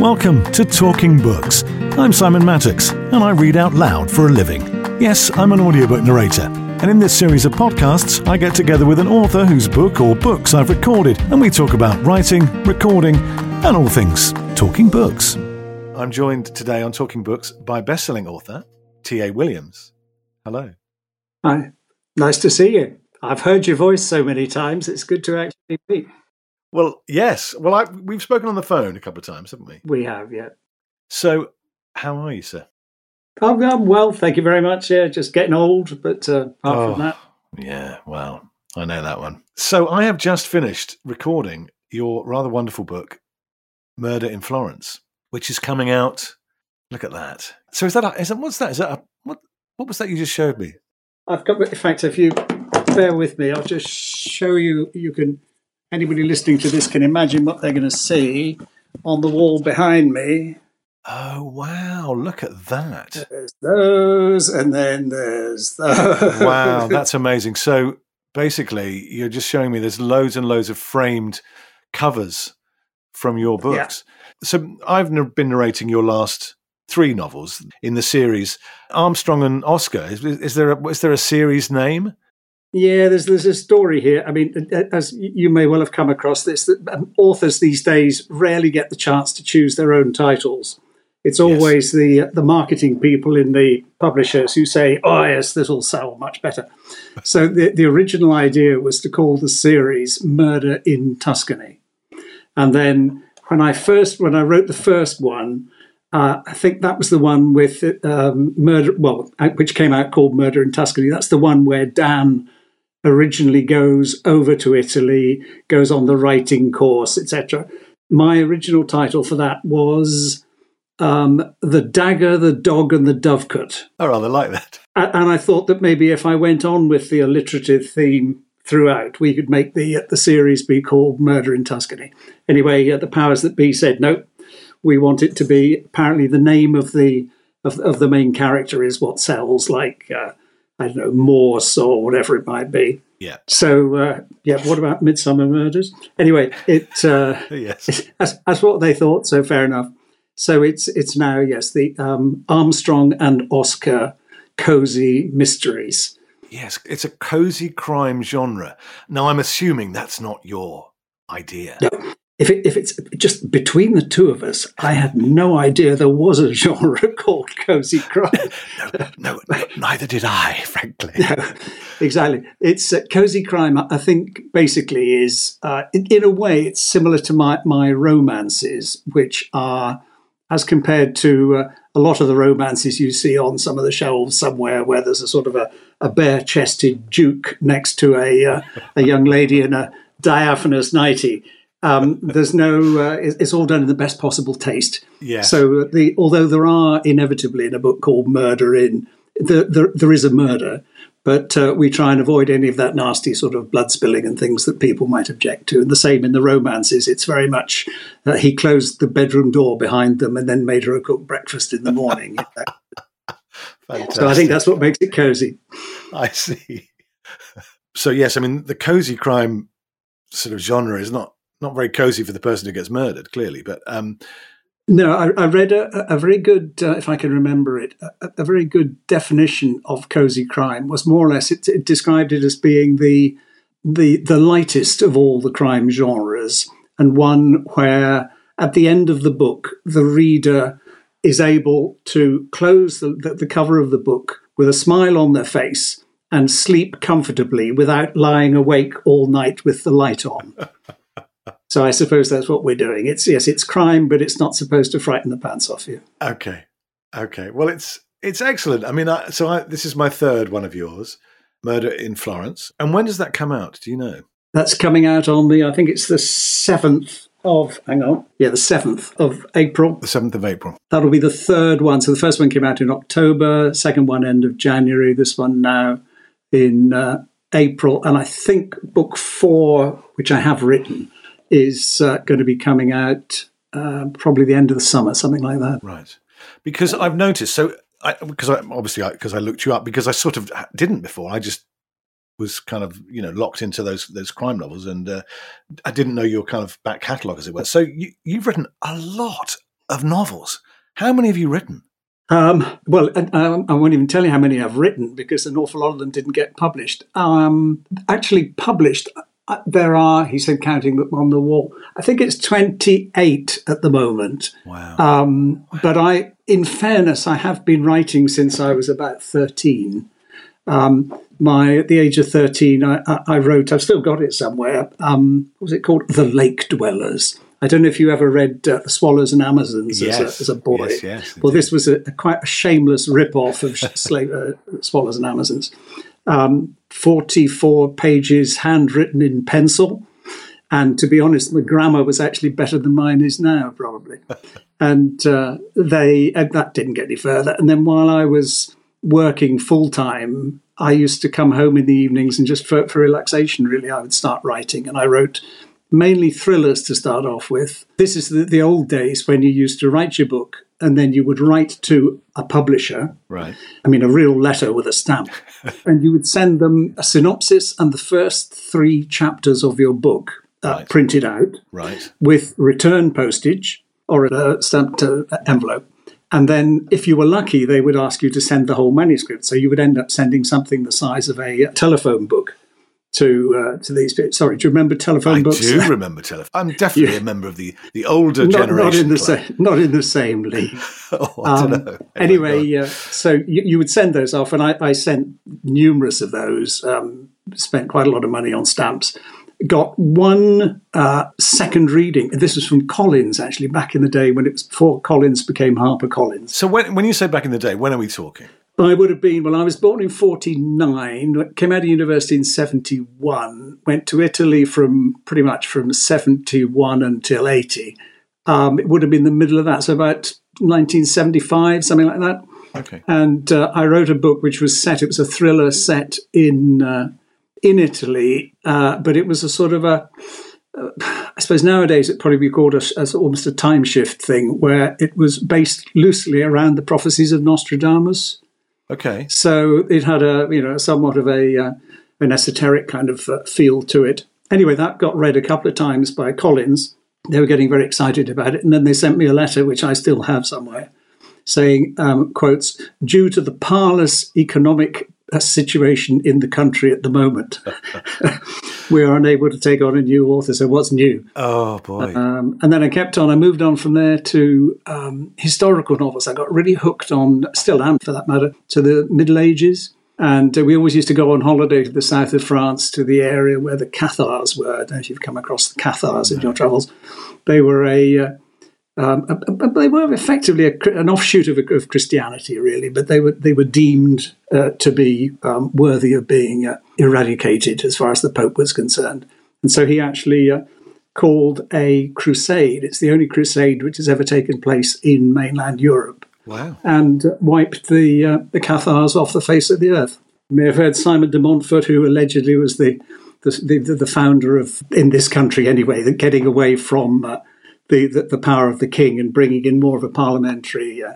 Welcome to Talking Books. I'm Simon Mattacks, and I read out loud for a living. Yes, I'm an audiobook narrator. And in this series of podcasts, I get together with an author whose book or books I've recorded, and we talk about writing, recording, and all things talking books. I'm joined today on Talking Books by best-selling author T.A. Williams. Hello. Hi. Nice to see you. I've heard your voice so many times. It's good to actually meet. Well, yes. Well, I, we've spoken on the phone a couple of times, haven't we? We have, yeah. So, how are you, sir? I'm, I'm well, thank you very much. Yeah, just getting old, but uh, apart Oh. from that, Yeah, well, I know that one. So, I have just finished recording your rather wonderful book, Murder in Florence, which is coming out. Look at that. So, is that, a, is that what's that? Is that a, what? What was that you just showed me? I've got. In fact, if you bear with me, I'll just show you. You can. Anybody listening to this can imagine what they're going to see on the wall behind me. Oh, wow. Look at that. There's those, and then there's those. Wow, that's amazing. So, basically, you're just showing me there's loads and loads of framed covers from your Yeah. books. So, I've been narrating your last three novels in the series Armstrong and Oscar. Is, is there a, is there a series name? Yeah, there's there's a story here. I mean, as you may well have come across this, that um, authors these days rarely get the chance to choose their own titles. It's always the the marketing people in the publishers who say, "Oh yes, this will sell much better." so the the original idea was to call the series "Murder in Tuscany," and then when I first when I wrote the first one, uh, I think that was the one with um, murder. Well, uh, which came out called Murder in Tuscany. That's the one where Dan originally goes over to Italy, goes on the writing course, etc. My original title for that was um, "The Dagger, the Dog, and the Dovecote," I rather like that. And I thought that maybe if I went on with the alliterative theme throughout, we could make the the series be called "Murder in Tuscany." Anyway, uh, the powers that be said no we want it to be apparently the name of the of, of the main character is what sells like uh, i don't know morse or whatever it might be Yeah. so uh, yeah what about midsomer murders anyway it uh, Yes. that's, that's what they thought so fair enough so it's it's now yes the um, armstrong and oscar cozy mysteries Yes. It's a cozy crime genre. Now, I'm assuming that's not your idea. no if, it, if it's just between the two of us, I had no idea there was a genre called cozy crime. No, no, no, neither did I, frankly. exactly. It's uh, cozy crime. I think basically is uh, in, in a way it's similar to my my romances, which are as compared to uh, a lot of the romances you see on some of the shelves somewhere, where there's a sort of a, a bare chested duke next to a uh, a young lady in a diaphanous nightie. Um, there's no. Uh, it's, it's all done in the best possible taste. Yeah. So the although there are inevitably in a book called Murder in there there, there is a murder, but uh, we try and avoid any of that nasty sort of blood spilling and things that people might object to. And the same in the romances. It's very much uh, he closed the bedroom door behind them and then made her a cooked breakfast in the morning. so I think that's what makes it cozy. I see. So yes, I mean the cozy crime sort of genre is not not very cozy for the person who gets murdered, clearly. But um, No, I, I read a, a very good, uh, if I can remember it, a, a very good definition of cozy crime was more or less it, it described it as being the the the lightest of all the crime genres and one where at the end of the book the reader is able to close the, the, the cover of the book with a smile on their face and sleep comfortably without lying awake all night with the light on. So I suppose that's what we're doing. It's yes, it's crime, but it's not supposed to frighten the pants off you. okay, okay. Well, it's it's excellent. I mean, I, so I, this is my third one of yours, Murder in Florence. And when does that come out? Do you know? That's coming out on the I think it's the seventh of hang on. Yeah, the seventh of April. The seventh of April. That'll be the third one. So the first one came out in October, second one end of January, this one now in uh, April. And I think book four, which I have written, is uh, going to be coming out uh, probably the end of the summer, something like that. Right. Because I've noticed. So because I obviously because I, looked you up because I sort of didn't before. I just was kind of you know locked into those those crime novels, and uh, I didn't know your kind of back catalogue as it were. So you, you've written a lot of novels. How many have you written? Um, well, I, I, won't even tell you how many I've written because an awful lot of them didn't get published. Um, actually, published, there are, he said, counting them on the wall. I think it's 28 at the moment. Wow. Um, wow. But I, in fairness, I have been writing since I was about 13. Um, my at the age of 13, I, I, wrote, I've still got it somewhere. Um, what was it called? The Lake Dwellers. I don't know if you ever read uh, The Swallows and Amazons yes. as, a, as, a, boy. Yes, yes, well, this was a, a, quite a shameless rip-off of slave, uh, Swallows and Amazons. Um, 44 pages handwritten in pencil. And to be honest, the grammar was actually better than mine is now, probably. and uh, they and that didn't get any further. And then while I was working full time, I used to come home in the evenings and just for, for relaxation, really, I would start writing. And I wrote mainly thrillers to start off with. This is the, the old days when you used to write your book and then you would write to a publisher. Right. I mean, a real letter with a stamp. And you would send them a synopsis and the first three chapters of your book uh, right. printed out. Right. With return postage or a stamped uh, envelope. And then, if you were lucky, they would ask you to send the whole manuscript. So you would end up sending something the size of a telephone book to uh, to these bits. Sorry, do you remember telephone I books? I do remember telephone. I'm definitely yeah. a member of the, the older not, generation. Not in the same, not in the same league. oh, I um, don't know. Anyway, uh, so you, you, would send those off, and I, I sent numerous of those. Um, spent quite a lot of money on stamps. Got one uh, second reading. This was from Collins, actually, back in the day when it was before Collins became Harper Collins. So when when you say back in the day, when are we talking? I would have been, well, I was born in 49, came out of university in 71, went to Italy from pretty much from 71 until 80. Um, it would have been the middle of that, so about 1975, something like that. Okay. And uh, I wrote a book which was set, it was a thriller set in, uh, in Italy, uh, but it was a sort of a, uh, I suppose nowadays it'd probably be called a, as almost a time shift thing, where it was based loosely around the prophecies of Nostradamus. Okay. So it had a you know somewhat of a uh, an esoteric kind of uh, feel to it. Anyway, that got read a couple of times by Collins. They were getting very excited about it, and then they sent me a letter, which I still have somewhere, saying, um, "quotes Due to the parlous economic uh, situation in the country at the moment, we are unable to take on a new author. So what's new? Oh boy! Um, and then I kept on. I moved on from there to um, historical novels. I got really hooked on, still am for that matter, to the Middle Ages. And uh, we always used to go on holiday to the south of France, to the area where the Cathars were. I don't know if you've come across the Cathars in your travels. They were a uh, um, they were effectively a, an offshoot of, of, Christianity, really, but they were they were deemed uh, to be um, worthy of being uh, eradicated as far as the Pope was concerned. And so he actually uh, called a crusade. It's the only crusade which has ever taken place in mainland Europe. Wow! And wiped the uh, the Cathars off the face of the earth. You may have heard Simon de Montfort, who allegedly was the the, the, the founder of in this country anyway, the getting away from uh, the, the, the, power of the king and bringing in more of a parliamentary uh,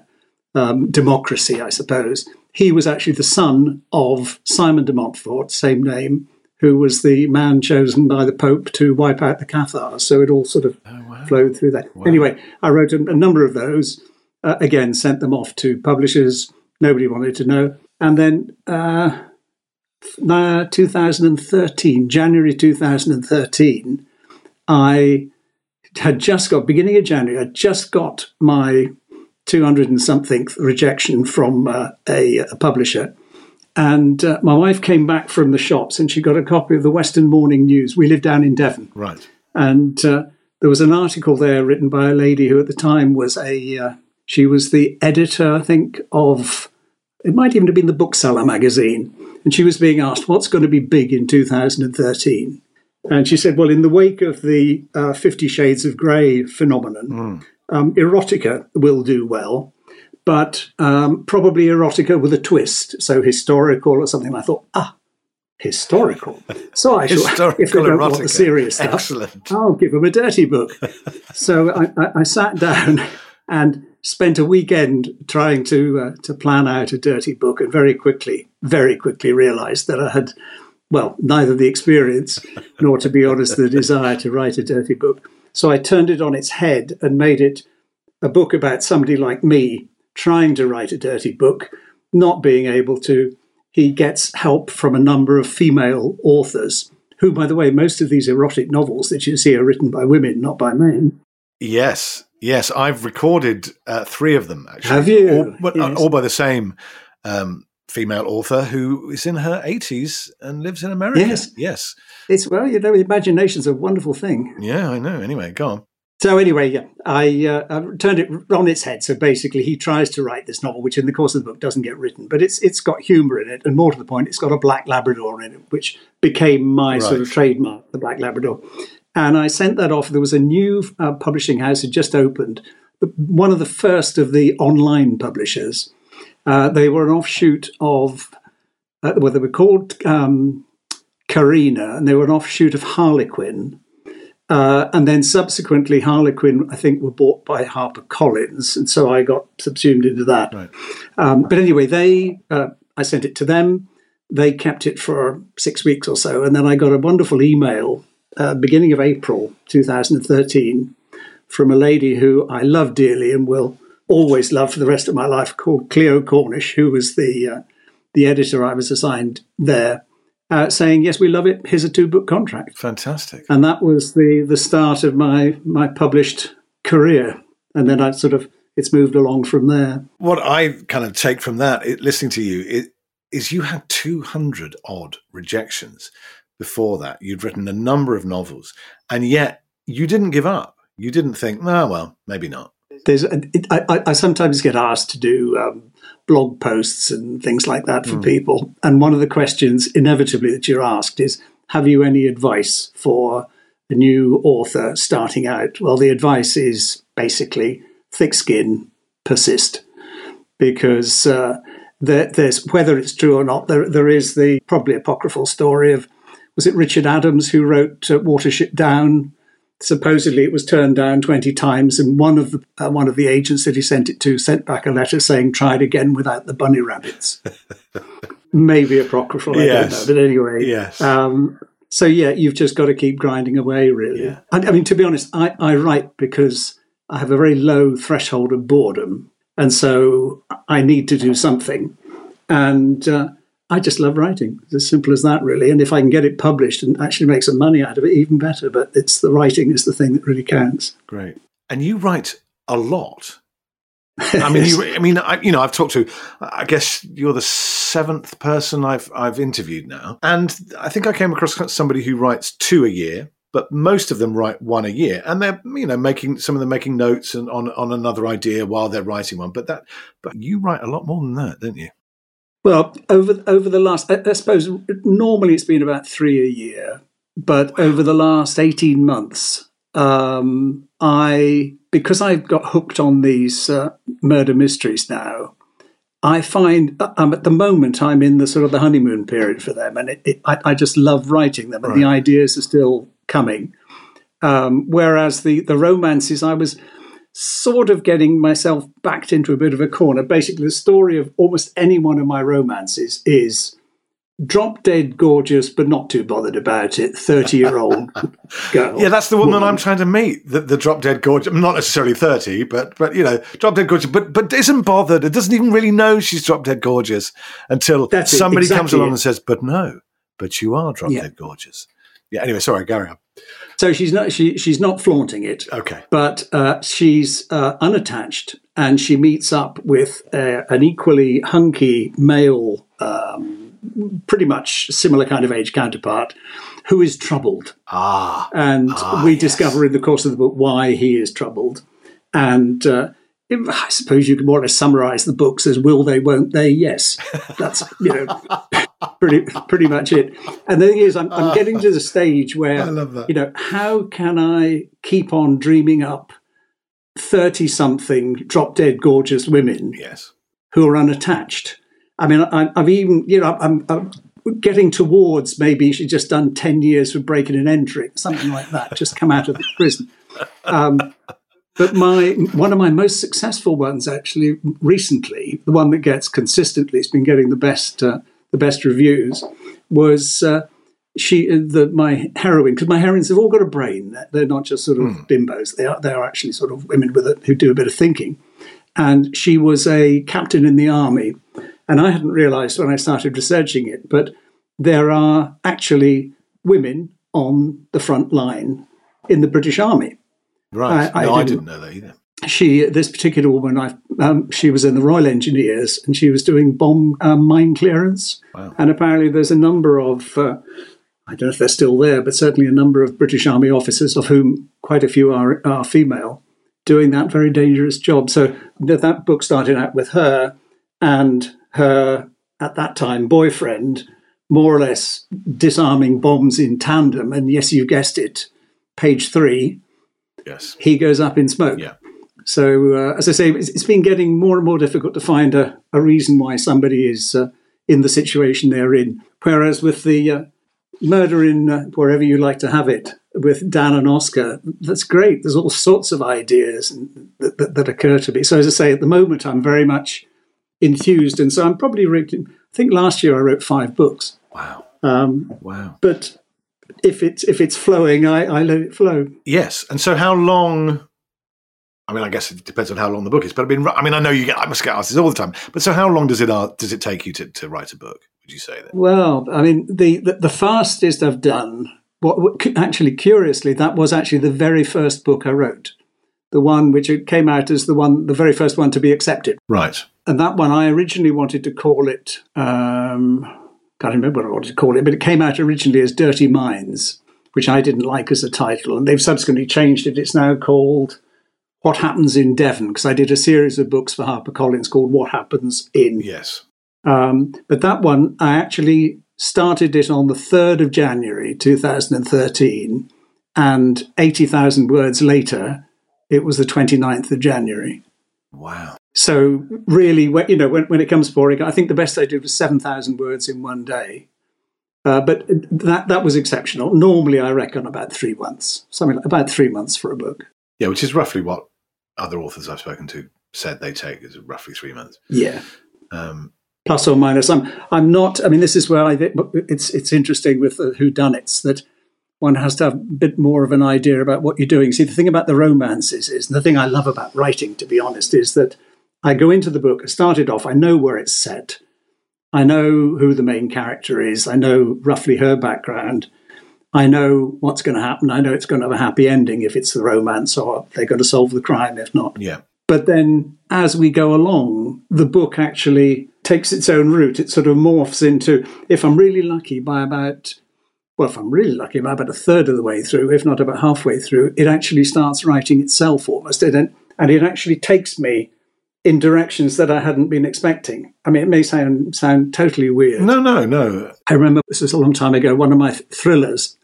um, democracy, I suppose. He was actually the son of Simon de Montfort, same name, who was the man chosen by the Pope to wipe out the Cathars. So it all sort of oh, wow. flowed through that. Wow. Anyway, I wrote a, a number of those. Uh, again, sent them off to publishers. Nobody wanted to know. And then uh, 2013, January 2013, I had just got beginning of January. I just got my 200 and something rejection from uh, a, a, publisher. And uh, my wife came back from the shops and she got a copy of the Western Morning News. We live down in Devon. Right. And uh, there was an article there written by a lady who at the time was a, uh, she was the editor, I think, of, it might even have been the Bookseller magazine. And she was being asked, what's going to be big in 2013? And she said, well, in the wake of the uh, Fifty Shades of Grey phenomenon, mm. um, erotica will do well, but um, probably erotica with a twist, so historical or something. I thought, ah, historical. So I shall, if they don't erotica. want the serious stuff, Excellent. I'll give them a dirty book. so I, I, I, sat down and spent a weekend trying to uh, to plan out a dirty book, and very quickly, very quickly realised that I had well, neither the experience nor, to be honest, the desire to write a dirty book. So I turned it on its head and made it a book about somebody like me trying to write a dirty book, not being able to. He gets help from a number of female authors, who, by the way, most of these erotic novels that you see are written by women, not by men. Yes, yes, I've recorded uh, three of them. Actually, have you? All, but, yes. all by the same um, female author who is in her 80s and lives in America. Yes. Yes. It's, well, you know, imagination's a wonderful thing. Yeah, I know. Anyway, go on. So anyway, yeah, I, uh, I turned it on its head. So basically, he tries to write this novel, which in the course of the book doesn't get written, but it's it's got humour in it, and more to the point, it's got a black Labrador in it, which became my right. sort of trademark, the black Labrador. And I sent that off. There was a new uh, publishing house had just opened, one of the first of the online publishers. Uh, they were an offshoot of, uh, well, they were called um, Carina, and they were an offshoot of Harlequin uh, and then subsequently, Harlequin, I think, were bought by HarperCollins, and so I got subsumed into that. Right. Um, but anyway, they, uh, I sent it to them. They kept it for six weeks or so, and then I got a wonderful email, uh, beginning of April 2013, from a lady who I love dearly and will always loved for the rest of my life, called Cleo Cornish, who was the uh, the editor I was assigned there uh, saying, "Yes, we love it. Here's a two book contract." Fantastic. And that was the the start of my my published career. And then I sort of it's moved along from there. What I kind of take from that, it, listening to you, it, is you had two hundred odd rejections before that. You'd written a number of novels, and yet you didn't give up. You didn't think, "No, oh, well, maybe not." There's, it, I, I, sometimes get asked to do um, blog posts and things like that for mm. people. And one of the questions, inevitably, that you're asked is Have you any advice for a new author starting out? Well, the advice is basically thick skin, persist. Because uh, there, there's, whether it's true or not, there, there is the probably apocryphal story of was it Richard Adams who wrote uh, Watership Down? Supposedly it was turned down 20 times and one of the uh, one of the agents that he sent it to sent back a letter saying try it again without the bunny rabbits maybe apocryphal i yes. don't know but anyway yes um, so yeah you've just got to keep grinding away really yeah. I, I mean to be honest I, I write because i have a very low threshold of boredom and so i need to do something and uh, I just love writing. It's as simple as that, really. And if I can get it published and actually make some money out of it, even better. But it's the writing is the thing that really counts. Great. And you write a lot. I mean, you, I mean, I, you know, I've talked to. I guess you're the seventh person I've I've interviewed now, and I think I came across somebody who writes two a year, but most of them write one a year, and they're you know making some of them making notes and on on another idea while they're writing one. But that, but you write a lot more than that, don't you? Well, over over the last, I, I suppose normally it's been about three a year, but over the last eighteen months, um, I because I've got hooked on these uh, murder mysteries now. I find um, at the moment I'm in the sort of the honeymoon period for them, and it, it, I, I, just love writing them, and right. the ideas are still coming. Um, whereas the the romances, I was sort of getting myself backed into a bit of a corner. Basically, the story of almost any one of my romances is drop dead gorgeous, but not too bothered about it. Thirty year old girl. Yeah, that's the woman, woman, I'm trying to meet. The, the drop dead gorgeous, not necessarily thirty, but but you know, drop dead gorgeous, but but isn't bothered. It doesn't even really know she's drop dead gorgeous until that's somebody exactly comes along it. and says, "But no, but you are drop yeah. dead gorgeous." Yeah. Anyway, sorry, carry on. So she's not she she's not flaunting it. Okay. But uh, she's uh, unattached, and she meets up with uh, an equally hunky male, um, pretty much similar kind of age counterpart, who is troubled. Ah. And ah, we yes. discover in the course of the book why he is troubled, and. Uh, I suppose you could more or less summarize the books as will they, won't they? Yes, that's you know pretty pretty much it. And the thing is, I'm, I'm getting to the stage where you know how can I keep on dreaming up thirty something drop dead gorgeous women? Yes, who are unattached. I mean, I, have even you know I'm, I'm, getting towards maybe she's just done ten years for breaking and entering, something like that, just come out of the prison. Um, but my one of my most successful ones actually recently, the one that gets consistently, it's been getting the best uh, the best reviews, was uh, she, the, my heroine, because my heroines have all got a brain. They're not just sort of mm. bimbos. They are, they are actually sort of women with a, who do a bit of thinking. And she was a captain in the army. And I hadn't realized when I started researching it, but there are actually women on the front line in the British Army. Right. I, I, no, didn't, I didn't, know that either. She, this particular woman, I, um, she was in the Royal Engineers and she was doing bomb um, mine clearance. Wow. And apparently, there's a number of, uh, I don't know if they're still there, but certainly a number of British Army officers, of whom quite a few are, are female, doing that very dangerous job. So that, that book started out with her and her, at that time, boyfriend, more or less disarming bombs in tandem. And yes, you guessed it, page three. Yes. He goes up in smoke. Yeah. So, uh, as I say, it's, it's been getting more and more difficult to find a, a reason why somebody is uh, in the situation they're in. Whereas with the uh, murder in uh, wherever you like to have it, with Dan and Oscar, that's great. There's all sorts of ideas that, that, that, occur to me. So, as I say, at the moment, I'm very much enthused. And so I'm probably writing, I think last year I wrote five books. Wow. Um, wow. But if it's if it's flowing, I, I let it flow. Yes. And so, how long? I mean, I guess it depends on how long the book is. But I mean, I mean, I know you get I must get asked this all the time. But so, how long does it uh, does it take you to, to write a book? Would you say that? Well, I mean, the the, the fastest I've done. What, what actually, curiously, that was actually the very first book I wrote. The one which came out as the one, the very first one to be accepted. Right. And that one, I originally wanted to call it. Um, can't remember what I wanted to call it, but it came out originally as Dirty Minds, which I didn't like as a title. And they've subsequently changed it. It's now called What Happens in Devon, because I did a series of books for HarperCollins called What Happens in. Yes. Um, but that one, I actually started it on the 3rd of January 2013, and 80,000 words later, it was the 29th of January. Wow. So really, you know, when, when it comes to it, I think the best I did was seven thousand words in one day. Uh, but that that was exceptional. Normally, I reckon about three months, something like about three months for a book. Yeah, which is roughly what other authors I've spoken to said they take is roughly three months. Yeah, um, plus or minus. I'm I'm not. I mean, this is where I think it's it's interesting with the whodunits that one has to have a bit more of an idea about what you're doing. See, the thing about the romances is, the thing I love about writing, to be honest, is that I go into the book, I started off, I know where it's set. I know who the main character is. I know roughly her background. I know what's going to happen. I know it's going to have a happy ending if it's the romance or they're going to solve the crime if not. Yeah. But then as we go along, the book actually takes its own route. It sort of morphs into, if I'm really lucky, by about, well, if I'm really lucky, by about a third of the way through, if not about halfway through, it actually starts writing itself almost. And it actually takes me in directions that I hadn't been expecting. I mean, it may sound sound totally weird. No, no, no. I remember this was a long time ago. One of my thrillers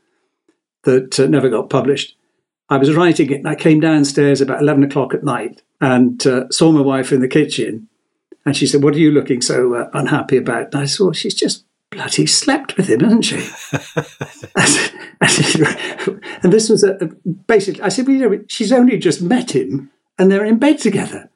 that uh, never got published. I was writing it, and I came downstairs about eleven o'clock at night and uh, saw my wife in the kitchen, and she said, "What are you looking so uh, unhappy about?" And I said, well, "She's just." Bloody slept with him, hasn't she? and this was a, basically, I said, well, you know, she's only just met him and they're in bed together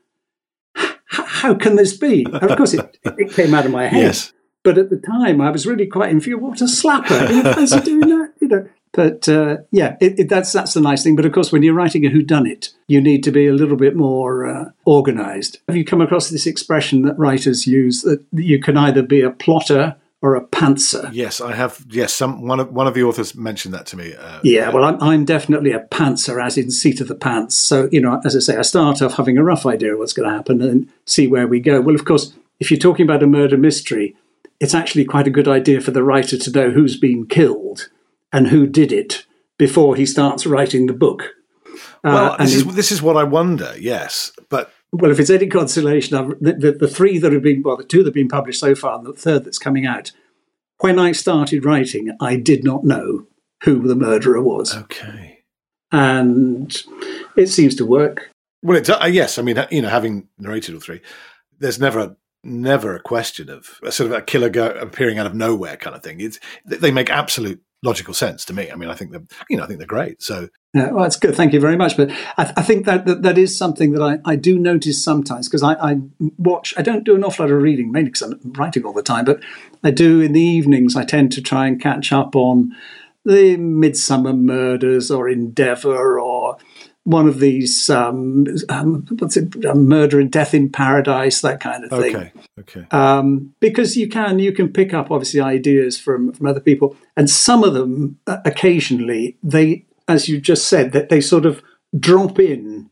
how can this be? of course, it, it came out of my head. Yes. But at the time, I was really quite infuriated. What a slapper! You fancy doing that? You know. But uh, yeah, it, it, that's that's the nice thing. But of course, when you're writing a whodunit, you need to be a little bit more uh, organised. Have you come across this expression that writers use that you can either be a plotter or a pantser. Yes, I have. Yes, some one of one of the authors mentioned that to me. Uh, yeah, well, I'm, I'm definitely a pantser, as in seat of the pants. So you know, as I say, I start off having a rough idea of what's going to happen and see where we go. Well, of course, if you're talking about a murder mystery, it's actually quite a good idea for the writer to know who's been killed and who did it before he starts writing the book. Uh, well, uh, this, is, this is what I wonder. Yes, but well, if it's any consolation, the, the, the, three that have been, well, the two that have been published so far, and the third that's coming out, when I started writing, I did not know who the murderer was. Okay. And it seems to work. Well, it's, uh, yes. I mean, you know, having narrated all three, there's never never a question of a sort of a killer go, appearing out of nowhere kind of thing. It's, they make absolute logical sense to me. I mean, I think they're you know I think they're great. So yeah, well, that's good. Thank you very much. But I, I think that, that that is something that I, I do notice sometimes because I, I watch. I don't do an awful lot of reading, mainly because I'm writing all the time. But I do in the evenings. I tend to try and catch up on the Midsomer Murders or Endeavour or one of these um, um, what's it, murder and death in paradise, that kind of thing. Okay, okay. Um, because you can you can pick up obviously ideas from from other people, and some of them uh, occasionally they, as you just said, that they sort of drop in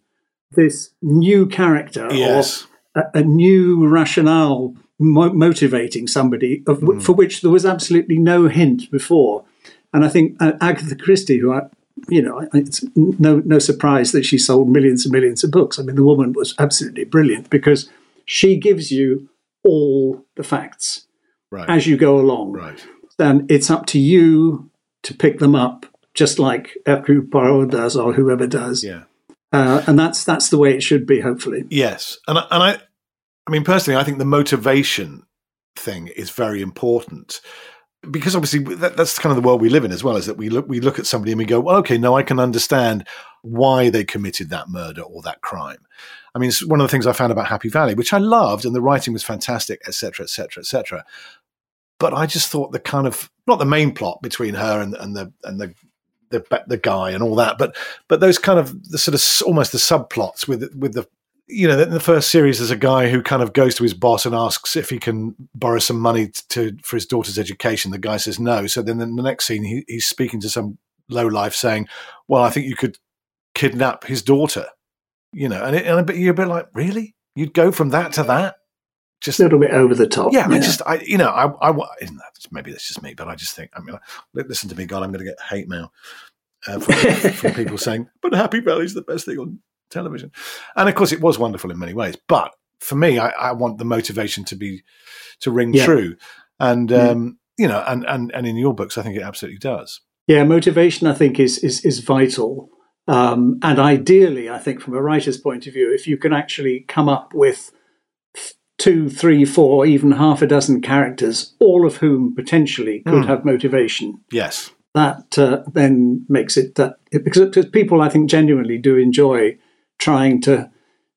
this new character yes. or a, a new rationale mo- motivating somebody of, mm. for which there was absolutely no hint before. And I think uh, Agatha Christie, who I, you know, it's no no surprise that she sold millions and millions of books. I mean, the woman was absolutely brilliant because she gives you all the facts right. as you go along. Right. Then it's up to you to pick them up, just like Hercule Poirot does or whoever does. Yeah. Uh, and that's that's the way it should be, hopefully. Yes, and and I, I mean personally, I think the motivation thing is very important because obviously that, that's kind of the world we live in as well is that we look we look at somebody and we go well okay no i can understand why they committed that murder or that crime. I mean it's one of the things i found about happy valley which i loved and the writing was fantastic etc etc etc but i just thought the kind of not the main plot between her and, and the and the the the guy and all that, but but those kind of the sort of almost the subplots with with the you know, in the first series, there's a guy who kind of goes to his boss and asks if he can borrow some money to for his daughter's education. The guy says no. So then in the next scene, he, he's speaking to some low life, saying, "Well, I think you could kidnap his daughter." You know, and, it, and you're a bit like, really? You'd go from that to that? Just a little bit over the top. Yeah, yeah. I just, I, you know, I, I, maybe that's just me, but I just think, I mean, listen to me, God, I'm going to get hate mail uh, from, from people saying, "But Happy Valley's the best thing on television. And of course, it was wonderful in many ways. But for me, I, I want the motivation to be to ring yeah. true. And um, you know, and, and and in your books, I think it absolutely does. Yeah, motivation, I think, is is is vital. Um, and ideally, I think, from a writer's point of view, if you can actually come up with two, three, four, even half a dozen characters, all of whom potentially could mm. have motivation. Yes. That uh, then makes it that because people, I think, genuinely do enjoy trying to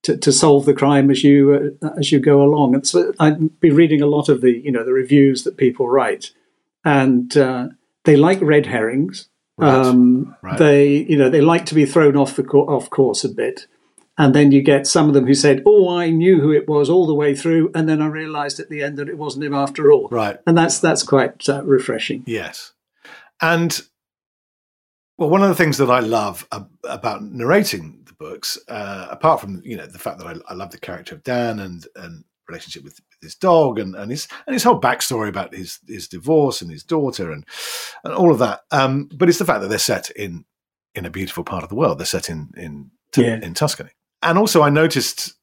to, to solve the crime as you uh, as you go along. And so I'd be reading a lot of the you know the reviews that people write, and uh, they like red herrings. Right. Um, right. They you know they like to be thrown off the co- off course a bit. And then you get some of them who said, "Oh, I knew who it was all the way through, and then I realised at the end that it wasn't him after all." Right, and that's that's quite uh, refreshing. Yes, and well, one of the things that I love ab- about narrating books. Uh, apart from you know the fact that I, I, love the character of Dan and and relationship with, his dog and, and his and his whole backstory about his his divorce and his daughter and and all of that. Um, but it's the fact that they're set in in a beautiful part of the world. They're set in in yeah. in Tuscany, and also I noticed.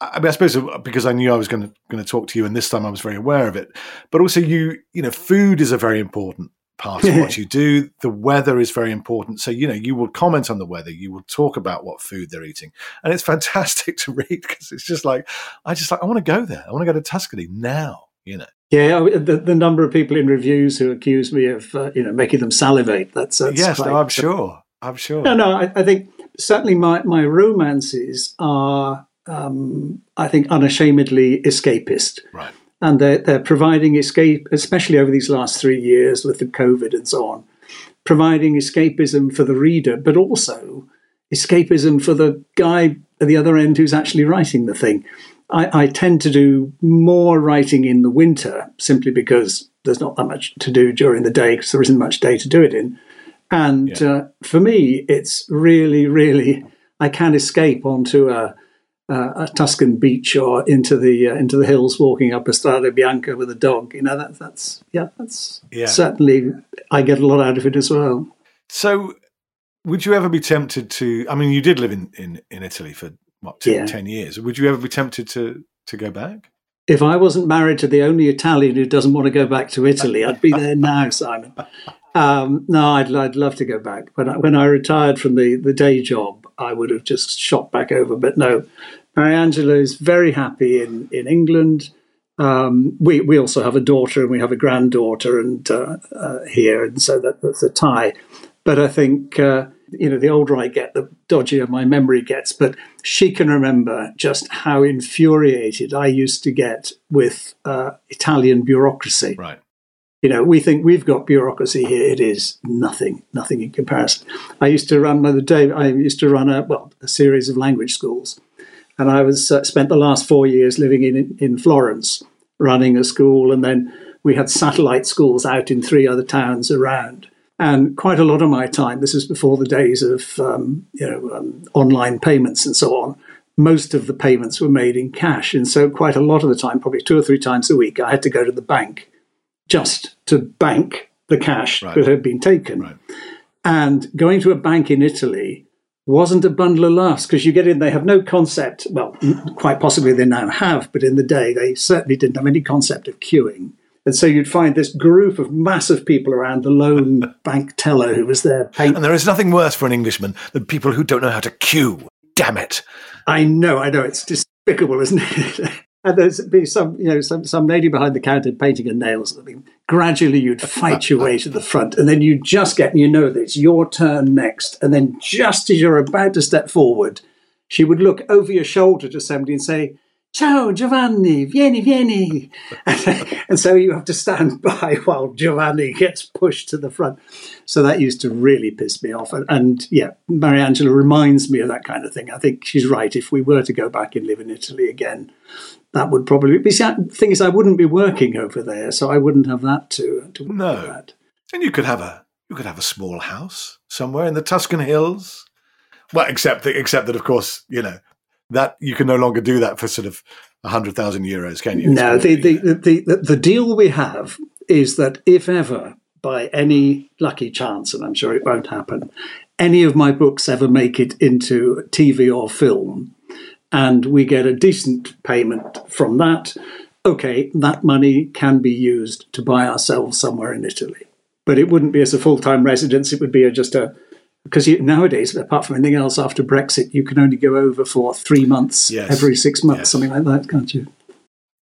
I mean, I suppose because I knew I was going to going to talk to you, and this time I was very aware of it. But also, you you know, food is a very important part of what you do. The weather is very important. So, you know, you will comment on the weather, you will talk about what food they're eating. And it's fantastic to read because it's just like, I just like, I want to go there. I want to go to Tuscany now, you know. Yeah, the, the number of people in reviews who accuse me of, uh, you know, making them salivate. That's, that's yes, no, I'm sure. I'm sure. No, no, I, I think certainly my, my romances are, um, I think, unashamedly escapist. Right and they're, they're providing escape, especially over these last three years with the COVID and so on, providing escapism for the reader, but also escapism for the guy at the other end who's actually writing the thing. I, I tend to do more writing in the winter simply because there's not that much to do during the day because there isn't much day to do it in. And yeah. uh, for me, it's really, really, I can escape onto a, uh, a Tuscan beach or into the uh, into the hills, walking up a Strada Bianca with a dog. You know, that, that's yeah, that's yeah. certainly I get a lot out of it as well. So, would you ever be tempted to? I mean, you did live in in, in Italy for what ten, yeah. 10 years. Would you ever be tempted to to go back? If I wasn't married to the only Italian who doesn't want to go back to Italy, I'd be there now, Simon. Um, no, I'd, I'd love to go back. When I, when I retired from the, the day job, I would have just shot back over. But no, Mariangela is very happy in, in England. Um, we we also have a daughter and we have a granddaughter and uh, uh, here, and so that, that's a tie. But I think uh, you know the older I get, the dodgier my memory gets. But she can remember just how infuriated I used to get with uh, Italian bureaucracy. Right. You know, we think we've got bureaucracy here. It is nothing, nothing in comparison. I used to run by the day. I used to run a well a series of language schools, and I was uh, spent the last four years living in in Florence, running a school, and then we had satellite schools out in three other towns around. And quite a lot of my time, this is before the days of um, you know um, online payments and so on. Most of the payments were made in cash, and so quite a lot of the time, probably two or three times a week, I had to go to the bank just to bank the cash right. that had been taken. Right. And going to a bank in Italy wasn't a bundle of laughs because you get in, they have no concept. Well, quite possibly they now have, but in the day they certainly didn't have any concept of queuing. And so you'd find this group of massive people around the lone bank teller who was there. Paying. And there is nothing worse for an Englishman than people who don't know how to queue. Damn it. I know, I know. It's despicable, isn't it? and there'd be some, you know, some, some lady behind the counter painting her nails. I mean, gradually you'd fight your way to the front, and then you just get, you know, that it's your turn next. And then just as you're about to step forward, she would look over your shoulder to somebody and say, Ciao, Giovanni, vieni, vieni. and so you have to stand by while Giovanni gets pushed to the front. So that used to really piss me off. And, and yeah, Mariangela reminds me of that kind of thing. I think she's right. If we were to go back and live in Italy again, that would probably be. The thing is, I wouldn't be working over there, so I wouldn't have that to, to no. That. And you could have a you could have a small house somewhere in the Tuscan hills. Well, except that, except that, of course, you know that you can no longer do that for sort of a hundred thousand euros, can you? no, the, the, the, the, the deal we have is that if ever, by any lucky chance, and I'm sure it won't happen, any of my books ever make it into TV or film, and we get a decent payment from that, okay, that money can be used to buy ourselves somewhere in Italy. But it wouldn't be as a full time residence, it would be a, just a because you, nowadays, apart from anything else, after Brexit, you can only go over for three months yes. every six months, yes. something like that, can't you?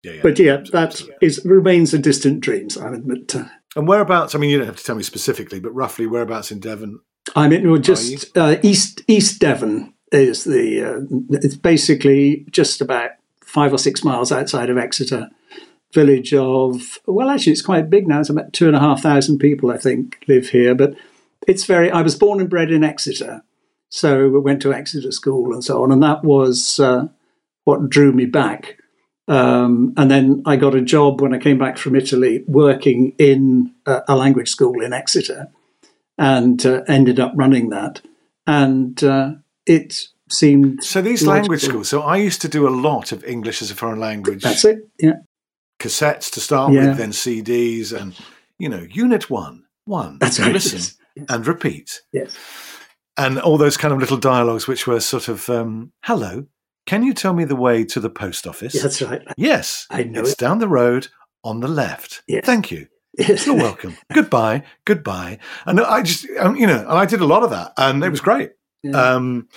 Yeah, yeah. But yeah, that is remains a distant dream. I admit. Uh, and whereabouts? I mean, you don't have to tell me specifically, but roughly whereabouts in Devon? I'm in well, just uh, east East Devon is the. Uh, it's basically just about five or six miles outside of Exeter. Village of well, actually, it's quite big now. It's about two and a half thousand people, I think, live here, but it's very. I was born and bred in Exeter, so we went to Exeter School and so on, and that was uh, what drew me back. Um, and then I got a job when I came back from Italy, working in a, a language school in Exeter, and uh, ended up running that. And uh, it seemed so. These logical. language schools. So I used to do a lot of English as a foreign language. That's it. Yeah. Cassettes to start yeah. with, then CDs, and you know, Unit One, one. That's right. Listen, and repeat. Yes. And all those kind of little dialogues, which were sort of, um, hello, can you tell me the way to the post office? That's right. Yes. I know It's it. down the road on the left. Yes. Thank you. Yes. You're welcome. goodbye. Goodbye. And I just, um, you know, and I did a lot of that and it was great. Yeah. Um,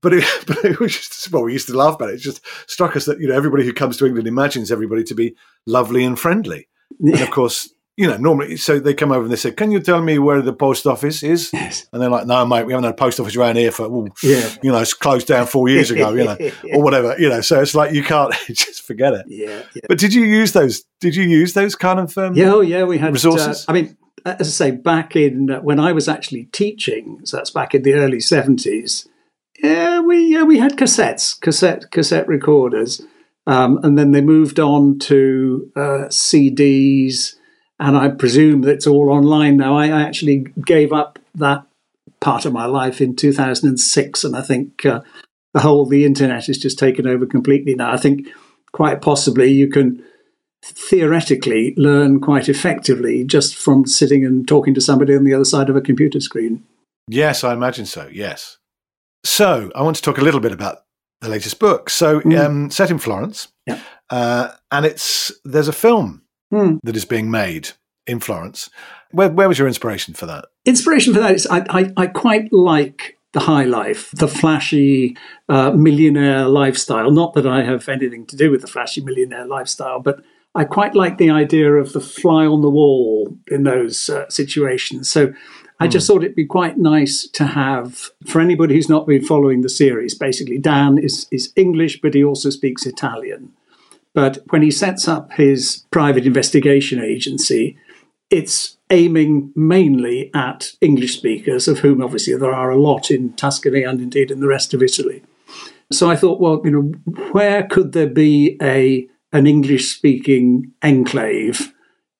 but it, but it was just, well, we used to laugh about it. It just struck us that, you know, everybody who comes to England imagines everybody to be lovely and friendly. Yeah. And of course, you know, normally, so they come over and they say, "Can you tell me where the post office is?" Yes. And they're like, "No, mate, we haven't had a post office around here for, well, yeah. you know, it's closed down four years ago, you know, or whatever, you know." So it's like you can't just forget it. Yeah, yeah. But did you use those? Did you use those kind of um, yeah, oh, yeah, we had uh, resources. Uh, I mean, as I say, back in uh, when I was actually teaching, so that's back in the early seventies. Yeah, we yeah we had cassettes, cassette cassette recorders, um, and then they moved on to uh, CDs and I presume that it's all online now. I actually gave up that part of my life in 2006, and I think uh, the whole the internet has just taken over completely now. I think quite possibly you can theoretically learn quite effectively just from sitting and talking to somebody on the other side of a computer screen. Yes, I imagine so. Yes. So I want to talk a little bit about the latest book. So mm. um, set in Florence, yeah. uh, and it's there's a film hmm. that is being made in Florence. Where, where was your inspiration for that? Inspiration for that is I, I, I quite like the high life, the flashy uh, millionaire lifestyle. Not that I have anything to do with the flashy millionaire lifestyle, but I quite like the idea of the fly on the wall in those uh, situations. So I just hmm. thought it'd be quite nice to have for anybody who's not been following the series. Basically, Dan is is English, but he also speaks Italian. But when he sets up his private investigation agency, it's aiming mainly at English speakers, of whom obviously there are a lot in Tuscany and indeed in the rest of Italy. So I thought, well, you know, where could there be a an English speaking enclave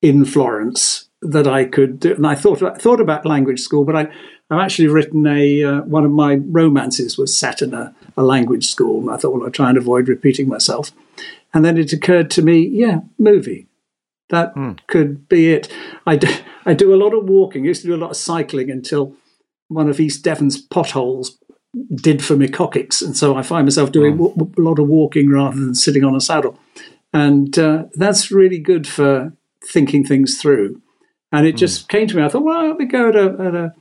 in Florence that I could do? And I thought I thought about language school, but I I've actually written a uh, one of my romances was set in a, a language school. And I thought, well, I'll try and avoid repeating myself. And then it occurred to me, yeah, movie. That mm. could be it. I do, I do a lot of walking. I used to do a lot of cycling until one of East Devon's potholes did for me coccyx. And so I find myself doing mm. w- a lot of walking rather than sitting on a saddle. And uh, that's really good for thinking things through. And it mm. just came to me. I thought, well, we go at a, at a,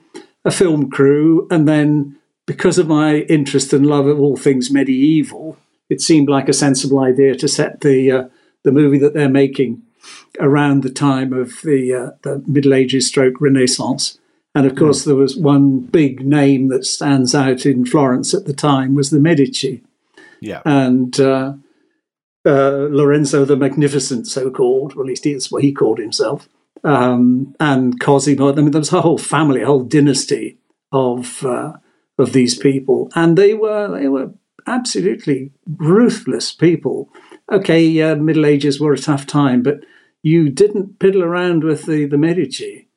a film crew. And then because of my interest and love of all things medieval, it seemed like a sensible idea to set the uh, the movie that they're making around the time of the, uh, the Middle Ages stroke Renaissance. And of course, there was one big name that stands out in Florence at the time was the Medici. Yeah. And uh, Lorenzo the Magnificent, so called, or at least that's what he called himself, um, and Cosimo. I mean, there was a whole family, a whole dynasty of uh, of these people, and they were they were absolutely ruthless people. Okay, uh, Middle Ages were a tough time, but you didn't piddle around with the, the Medici.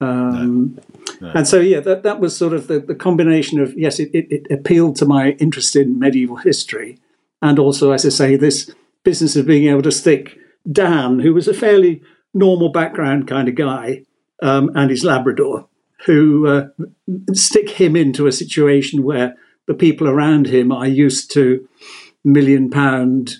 Um, no. No. And so, yeah, that, that was sort of the, the combination of, yes, it, it, it, appealed to my interest in medieval history. And also, as I say, this business of being able to stick Dan, who was a fairly normal background kind of guy, um, and his Labrador, who uh, stick him into a situation where the people around him are used to million pound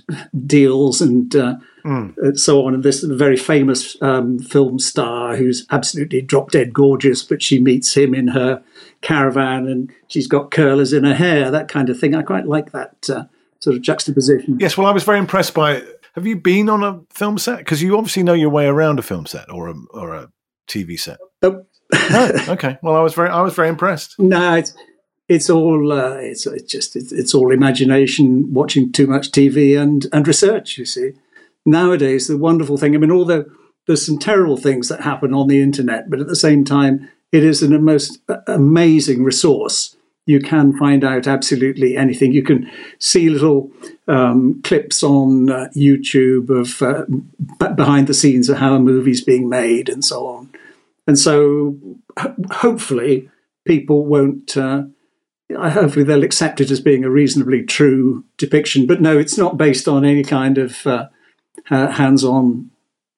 deals and uh, mm. so on. And this very famous um, film star who's absolutely drop dead gorgeous, but she meets him in her caravan and she's got curlers in her hair, that kind of thing. I quite like that uh, sort of juxtaposition. Yes, well, I was very impressed by. Have you been on a film set? Because you obviously know your way around a film set or a or a TV set. Oh. oh, okay. Well, I was very I was very impressed. No, it's it's all uh, it's, it's just it's, it's, all imagination, watching too much TV and and research. You see, nowadays the wonderful thing. I mean, although there's some terrible things that happen on the internet, but at the same time, it is an, a most amazing resource. You can find out absolutely anything. You can see little um, clips on uh, YouTube of uh, b- behind the scenes of how a movie's being made and so on. And so, ho- hopefully, people won't uh, hopefully they'll accept it as being a reasonably true depiction. But no, it's not based on any kind of uh, hands-on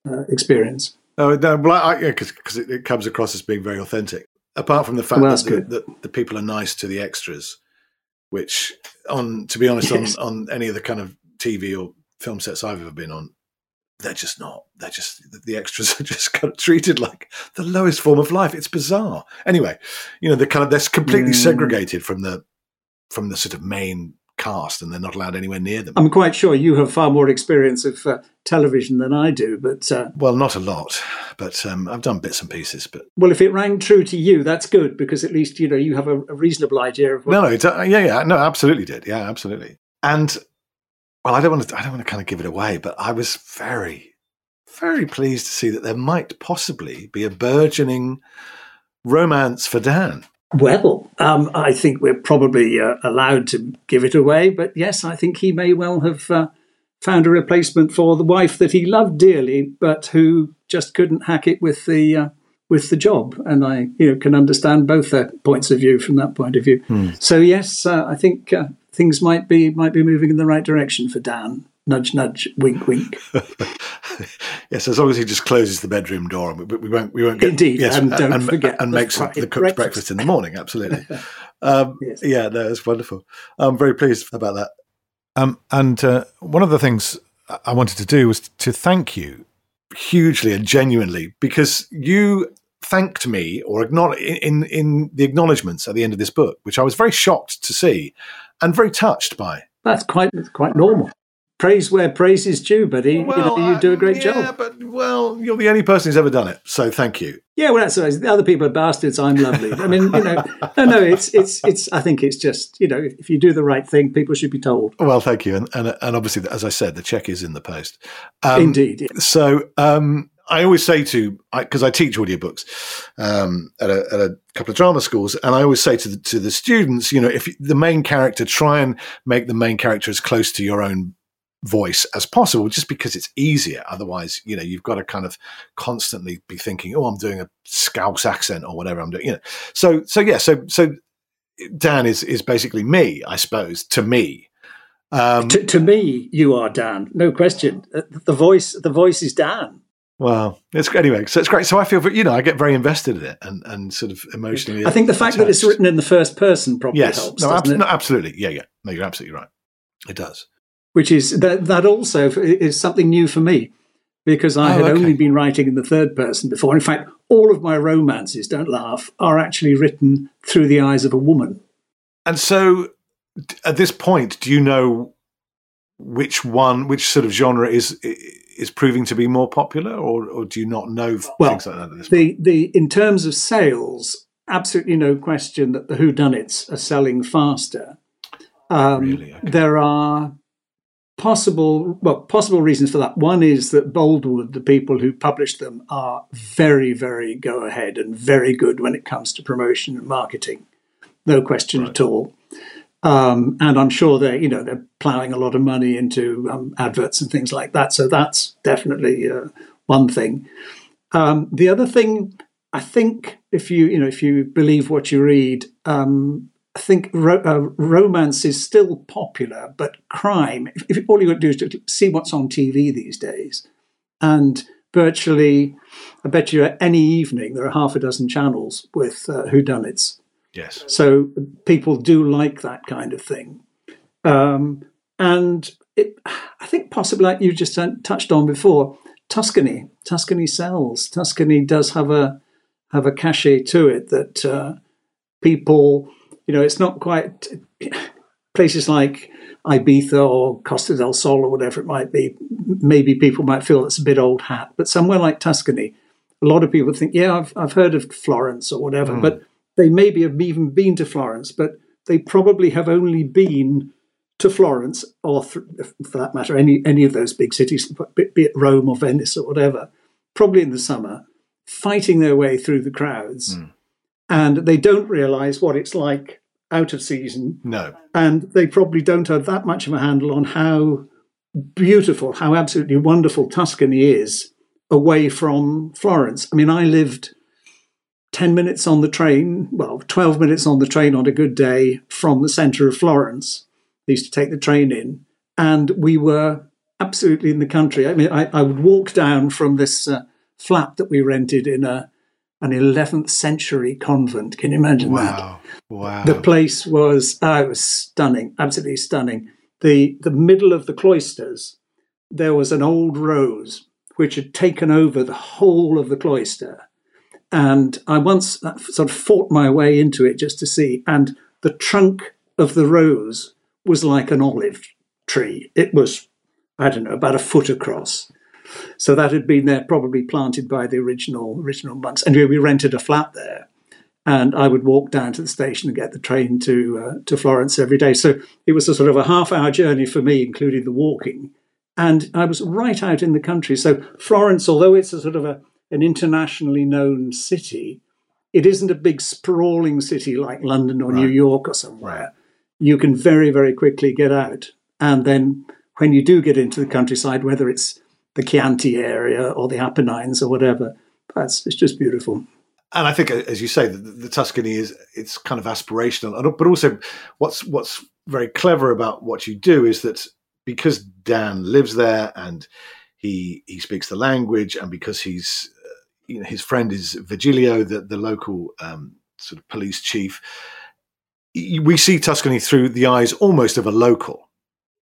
uh, experience. Oh no, well, because it, it, comes across as being very authentic. Apart from the fact well, that, the, that, the, people are nice to the extras, which, on to be honest, yes. on on any of the kind of TV or film sets I've ever been on, they're just not. They're just the extras are just kind of treated like the lowest form of life. It's bizarre. Anyway, you know, they're kind of they're completely mm. segregated from the from the sort of main cast, and they're not allowed anywhere near them. I'm quite sure you have far more experience of uh, television than I do, but uh, well, not a lot, but um, I've done bits and pieces. But well, if it rang true to you, that's good because at least you know you have a, a reasonable idea of. What- no, no, uh, yeah, yeah, no, absolutely did, yeah, absolutely, and well, I don't want to. I don't want to kind of give it away, but I was very, very pleased to see that there might possibly be a burgeoning romance for Dan. Well, um, I think we're probably uh, allowed to give it away, but yes, I think he may well have uh, found a replacement for the wife that he loved dearly, but who just couldn't hack it with the uh, with the job. And I, you know, can understand both their points of view from that point of view. Hmm. So yes, uh, I think uh, things might be might be moving in the right direction for Dan. Nudge, nudge, wink, wink. yes, as long as he just closes the bedroom door, we, we won't we won't get indeed, yes, and don't and, forget and makes the cooked breakfast. breakfast. in the morning. Absolutely, um, yes. yeah, no, it's wonderful. I'm very pleased about that. Um, and uh, one of the things I wanted to do was to thank you hugely and genuinely because you thanked me or acknowledge in in the acknowledgements at the end of this book, which I was very shocked to see and very touched by. That's quite that's quite normal. Praise where praise is due, buddy. Well, you, know, you do a great yeah, job. but well, you're the only person who's ever done it, so thank you. Yeah, well, that's right. The other people are bastards. I'm lovely. I mean, you know, no, no. It's, it's, it's. I think it's just, you know, if you do the right thing, people should be told. Well, thank you, and and, and obviously, as I said, the check is in the post. Um, Indeed. Yeah. So, um, I always say to because I, I, teach audiobooks um, at, a, at a couple of drama schools, and I always say to the, to the students, you know, if the main character, try and make the main character as close to your own voice as possible, just because it's easier. Otherwise, you know, you've got to kind of constantly be thinking, "Oh, I'm doing a Scouse accent or whatever I'm doing." You know, so so yeah, so so Dan is is basically me, I suppose, to me. Um, to, to me, you are Dan, no question. Uh, the voice, the voice is Dan. Well, it's anyway. So it's great. So I feel, you know, I get very invested in it and, and sort of emotionally. I think the fact attached. that it's written in the first person probably yes. helps. No, ab- no, absolutely. Yeah, yeah. No, you're absolutely right. It does. Which is that that also is something new for me because I oh, had okay. only been writing in the third person before. In fact, all of my romances, don't laugh, are actually written through the eyes of a woman. And so, at this point, do you know which one, which sort of genre is is proving to be more popular, or, or do you not know well, things like that? the the in terms of sales, absolutely no question that the whodunits are selling faster. Um, really? Okay. There are possible well possible reasons for that. One is that Boldwood, the people who publish them, are very very go ahead and very good when it comes to promotion and marketing. No question right. at all. Um, and I'm sure they're, you know, they're ploughing a lot of money into um, adverts and things like that. So that's definitely uh, one thing. Um, the other thing, I think, if you, you know, if you believe what you read, um, I think ro- uh, romance is still popular, but crime. If, if all you got to do is to see what's on TV these days, and virtually, I bet you any evening there are half a dozen channels with uh, whodunits. Yes. So people do like that kind of thing. Um, and it, I think possibly like you just touched on before, Tuscany. Tuscany sells. Tuscany does have a have a cachet to it that uh, people, you know, it's not quite places like Ibiza or Costa del Sol or whatever it might be. Maybe people might feel that's a bit old hat, but somewhere like Tuscany, a lot of people think, yeah, I've I've heard of Florence or whatever, mm. but they maybe have even been to Florence, but they probably have only been to Florence, or th- for that matter, any any of those big cities, be it Rome or Venice or whatever, probably in the summer, fighting their way through the crowds, mm. And they don't realise what it's like out of season. No, and they probably don't have that much of a handle on how beautiful, how absolutely wonderful Tuscany is away from Florence. I mean, I lived 10 minutes on the train, well, 12 minutes on the train on a good day from the centre of Florence. I used to take the train in, and we were absolutely in the country. I mean, I, I would walk down from this uh, flat that we rented in a an 11th century convent. Can you imagine wow. that? Wow. The place was, uh, it was stunning, absolutely stunning. The, the middle of the cloisters, there was an old rose which had taken over the whole of the cloister and I once uh, sort of fought my way into it just to see. And the trunk of the rose was like an olive tree. It was, I don't know, about a foot across. So that had been there, probably planted by the original original monks. And we rented a flat there, and I would walk down to the station and get the train to uh, to Florence every day. So it was a sort of a half hour journey for me, including the walking. And I was right out in the country. So Florence, although it's a sort of a an internationally known city, it isn't a big sprawling city like London or right. New York or somewhere. Right. You can very, very quickly get out. And then when you do get into the countryside, whether it's the Chianti area or the Apennines or whatever, that's it's just beautiful. And I think, as you say, the, the Tuscany is it's kind of aspirational, but also what's what's very clever about what you do is that because Dan lives there and he he speaks the language, and because he's you know, his friend is Virgilio, the, the local um, sort of police chief. We see Tuscany through the eyes almost of a local.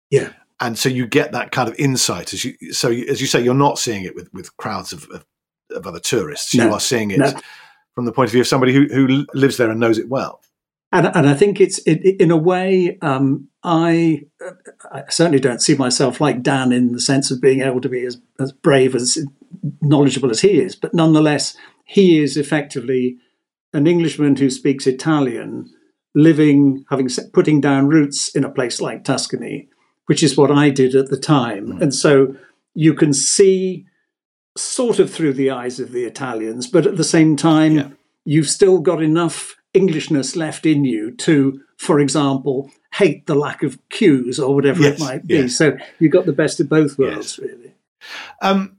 Yeah. And so you get that kind of insight as you, so as you say, you're not seeing it with, with crowds of, of, of other tourists. No, you are seeing it no. from the point of view of somebody who, who lives there and knows it well. And, and I think it's it, in a way um, I, I certainly don't see myself like Dan in the sense of being able to be as, as brave as knowledgeable as he is, but nonetheless he is effectively an Englishman who speaks Italian, living having putting down roots in a place like Tuscany, which is what I did at the time, mm. and so you can see sort of through the eyes of the Italians, but at the same time. Yeah you've still got enough Englishness left in you to, for example, hate the lack of queues or whatever yes, it might be. Yes. So you've got the best of both worlds, yes. really. Um,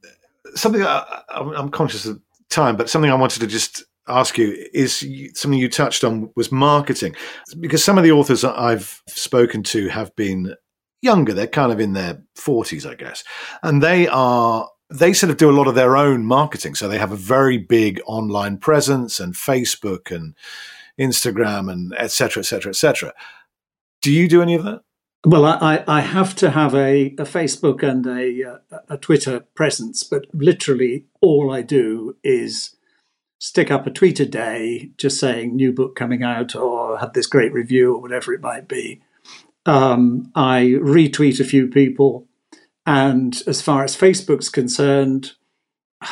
something I, am conscious of time, but something I wanted to just ask you is something you touched on was marketing, because some of the authors I've spoken to have been younger; they're kind of in their forties, I guess, and they are they sort of do a lot of their own marketing. So they have a very big online presence and Facebook and Instagram and et cetera, et cetera, et cetera. Do you do any of that? Well, I, I have to have a, a Facebook and a, a Twitter presence, but literally all I do is stick up a tweet a day just saying new book coming out or had this great review or whatever it might be. Um, I retweet a few people and as far as Facebook's concerned,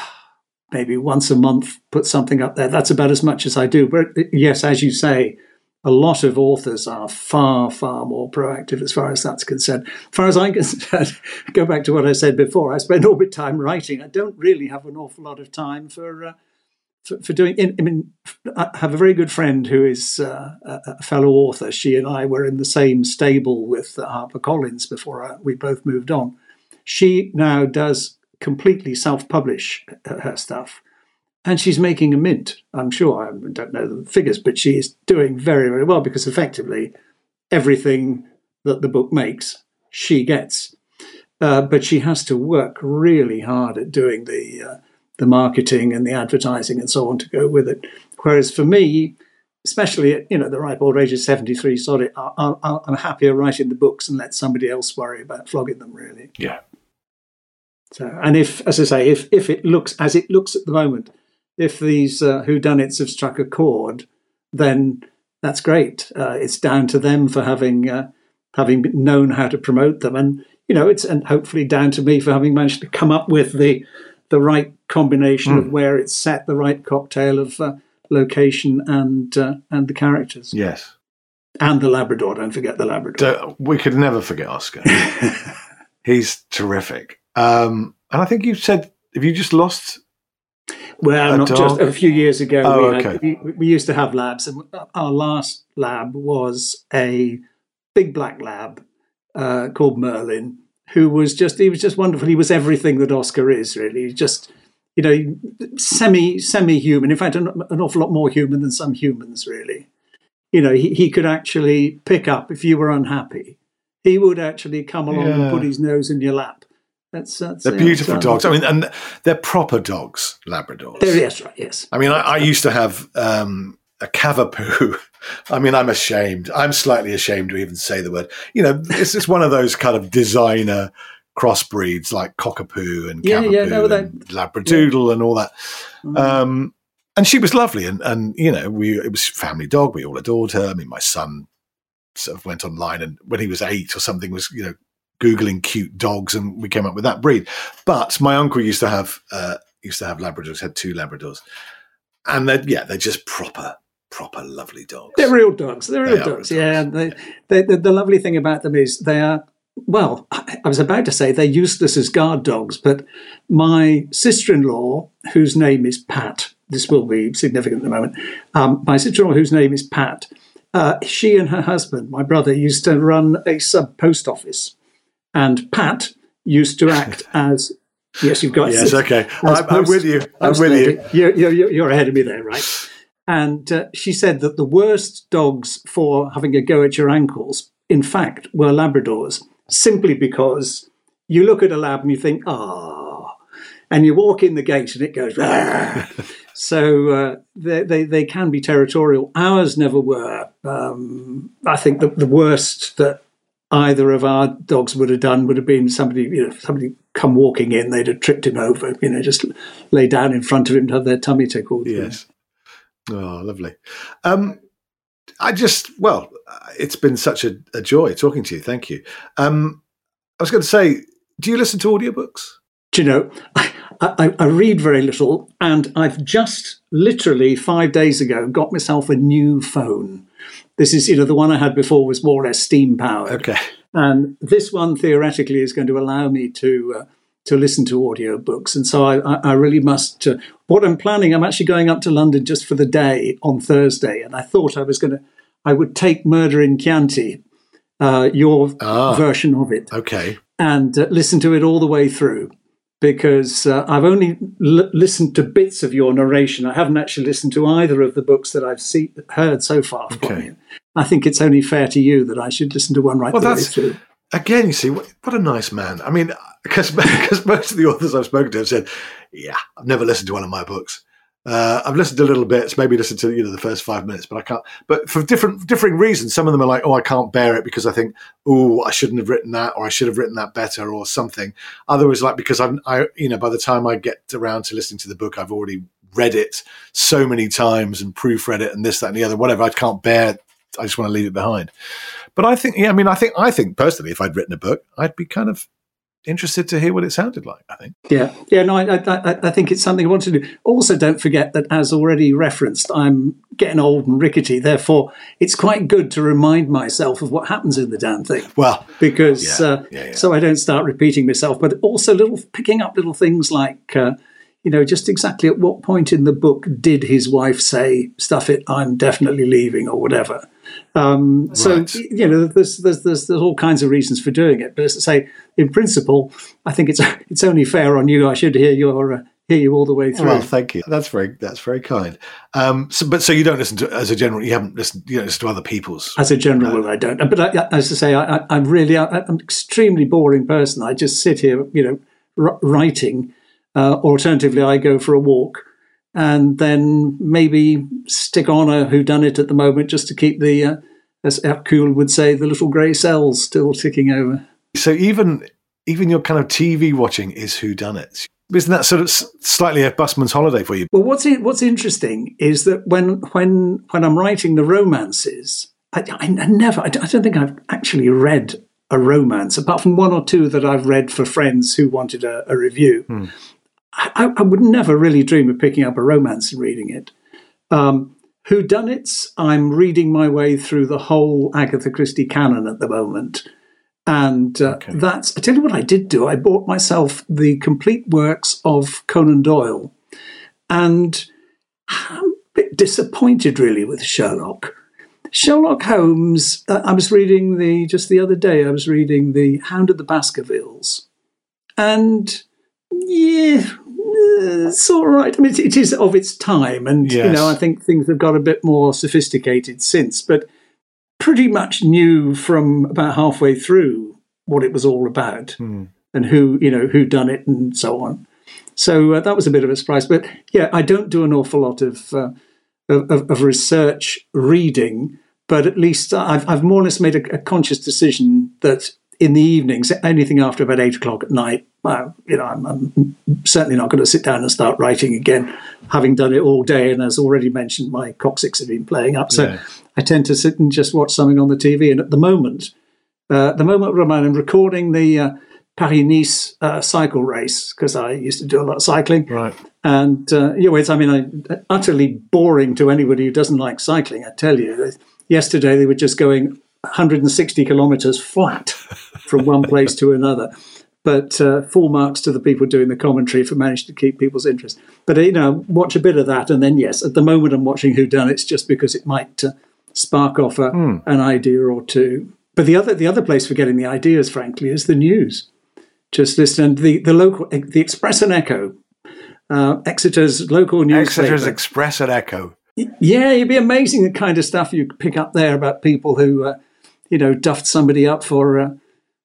maybe once a month, put something up there. That's about as much as I do. But yes, as you say, a lot of authors are far, far more proactive as far as that's concerned. As far as I'm concerned, go back to what I said before. I spend all my time writing. I don't really have an awful lot of time for uh, for, for, doing. I mean, I have a very good friend who is uh, a fellow author. She and I were in the same stable with uh, Harper Collins before uh, we both moved on. She now does completely self publish her stuff. And she's making a mint, I'm sure. I don't know the figures, but she is doing very, very well because effectively everything that the book makes, she gets. Uh, but she has to work really hard at doing the uh, the marketing and the advertising and so on to go with it. Whereas for me, especially at you know the ripe old age of 73 sorry I, am happier writing the books and let somebody else worry about flogging them really yeah so, and if, as I say, if if it looks as it looks at the moment, if these uh, whodunits have struck a chord, then that's great. Uh, it's down to them for having uh, having known how to promote them, and you know, it's and hopefully down to me for having managed to come up with the the right combination mm. of hmm. where it's set, the right cocktail of uh, location and uh, and the characters. Yes, and the Labrador. Don't forget the Labrador. We could never forget Oscar. He's terrific. Um, and I think you said, have you just lost? Well, not dog? just a few years ago. Oh, we, okay. had, we, we, used to have labs, and our last lab was a big black lab uh, called Merlin, who was just he was just wonderful. He was everything that Oscar is, really. Just you know, semi semi human. In fact, an, an awful lot more human than some humans, really. You know, he, he could actually pick up if you were unhappy. He would actually come along yeah. and put his nose in your lap that's, that's they're beautiful dogs. I mean, and they're proper dogs, Labradors. They're, yes, right, yes. I mean, I, I used to have um, a Cavapoo. I mean, I'm ashamed. I'm slightly ashamed to even say the word. You know, it's just one of those kind of designer crossbreeds like Cockapoo and yeah, Cavapoo yeah, no, and Labradoodle yeah. and all that. Mm. Um, and she was lovely, and and you know, we it was family dog. We all adored her. I mean, my son sort of went online and when he was eight or something was you know googling cute dogs, and we came up with that breed. But my uncle used to have uh, used to have Labradors, had two Labradors, and they're yeah, they're just proper proper lovely dogs. They're real dogs. They're real they dogs. Yeah, they, they, the, the lovely thing about them is they are well, I was about to say they're useless as guard dogs, but my sister in law, whose name is Pat, this will be significant at the moment, um, my sister in law, whose name is Pat, uh, she and her husband, my brother, used to run a sub post office. And Pat used to act as yes, you've got yes, okay. I'm, I'm, with you. I'm with you. You're, you're, you're, ahead of me there, right? And uh, she said that the worst dogs for having a go at your ankles, in fact, were Labradors, simply because you look at a lab and you think, ah, and you walk in the gate and it goes, so uh, they, they, they, can be territorial. Ours never were. Um, I think the, the worst that either of our dogs would have done would have been somebody, you know, somebody come walking in, they'd have tripped him over, you know, just lay down in front of him to have their tummy tickled. Yes. Oh, lovely. Um, I just, well, it's been such a, a joy talking to you. Thank you. Um, I was going to say, do you listen to audiobooks? Do you know, I, I, I, read very little, and I've just literally five days ago got myself a new phone. This is, you know, the one I had before was more or less steam powered. Okay. And this one theoretically is going to allow me to uh, to listen to audiobooks. And so I, I really must. Uh, what I'm planning, I'm actually going up to London just for the day on Thursday, and I thought I was going to, I would take Murder in Chianti, uh, your ah, version of it, okay, and uh, listen to it all the way through. Because uh, I've only l- listened to bits of your narration. I haven't actually listened to either of the books that I've see- heard so far from okay. you. I think it's only fair to you that I should listen to one right well, the way through again, you see, what, a nice man. I mean, because most of the authors I've spoken to have said, "Yeah, I've never listened to one of my books. Uh, I've listened to little bits, maybe listened to you know the first five minutes, but I can't. But for different differing reasons, some of them are like, "Oh, I can't bear it because I think, oh, I shouldn't have written that, or I should have written that better, or something." Others like because I'm, I, you know, by the time I get around to listening to the book, I've already read it so many times and proofread it and this, that, and the other. Whatever, I can't bear. I just want to leave it behind. But I think, yeah, I mean, I think, I think personally, if I'd written a book, I'd be kind of interested to hear what it sounded like. I think. Yeah, yeah. No, I, I, I think it's something I want to do. Also, don't forget that, as already referenced, I'm getting old and rickety. Therefore, it's quite good to remind myself of what happens in the damn thing. Well, because yeah, uh, yeah, yeah. so I don't start repeating myself. But also, little picking up little things like. Uh, you know, just exactly at what point in the book did his wife say, "Stuff it, I'm definitely leaving" or whatever. Um, so you know, there's, there's, there's there's all kinds of reasons for doing it. But as I say, in principle, I think it's it's only fair on you. I should hear your uh, hear you all the way through. Well, thank you. That's very that's very kind. Um, so, but so you don't listen to as a general. You haven't listened. You don't listen to other people's. As a general rule, I don't. But I, as I say, I, am really I, am an extremely boring person. I just sit here, you know, r- writing. Uh, alternatively, I go for a walk and then maybe stick on a who done it at the moment just to keep the, uh, as Hercule would say, the little grey cells still ticking over. So even even your kind of TV watching is who done it. Isn't that sort of slightly a busman's holiday for you? Well, what's what's interesting is that when when when I'm writing the romances, I, I never, I don't think I've actually read a romance apart from one or two that I've read for friends who wanted a, a review. Hmm. I, I, would never really dream of picking up a romance and reading it. Um, Whodunits, I'm reading my way through the whole Agatha Christie canon at the moment. And uh, okay. that's, I tell you what I did do. I bought myself the complete works of Conan Doyle. And I'm a bit disappointed really with Sherlock. Sherlock Holmes, uh, I was reading the, just the other day, I was reading The Hound of the Baskervilles. And yeah, it's all right. I mean, it is of its time, and yes. you know, I think things have got a bit more sophisticated since. But pretty much knew from about halfway through what it was all about mm. and who you know who done it and so on. So uh, that was a bit of a surprise. But yeah, I don't do an awful lot of uh, of, of, research reading, but at least I've, I've more or less made a, a conscious decision that in the evenings, anything after about eight o'clock at night, well, you know, I'm, I'm, certainly not going to sit down and start writing again, having done it all day. And as already mentioned, my coccyx have been playing up, so yeah. I tend to sit and just watch something on the TV. And at the moment, uh, the moment Roman, I'm recording the uh, Paris Nice uh, cycle race because I used to do a lot of cycling. Right. And uh, you know, it's I mean, I, utterly boring to anybody who doesn't like cycling. I tell you. Yesterday they were just going 160 kilometres flat from one place to another. But uh, full marks to the people doing the commentary for managing to keep people's interest. But you know, watch a bit of that, and then yes, at the moment I'm watching Who Done It's just because it might uh, spark off a, mm. an idea or two. But the other the other place for getting the ideas, frankly, is the news. Just listen, the the local the Express and Echo, uh, Exeter's local newspaper. Exeter's Express and Echo. Yeah, it'd be amazing the kind of stuff you pick up there about people who uh, you know, duffed somebody up for a,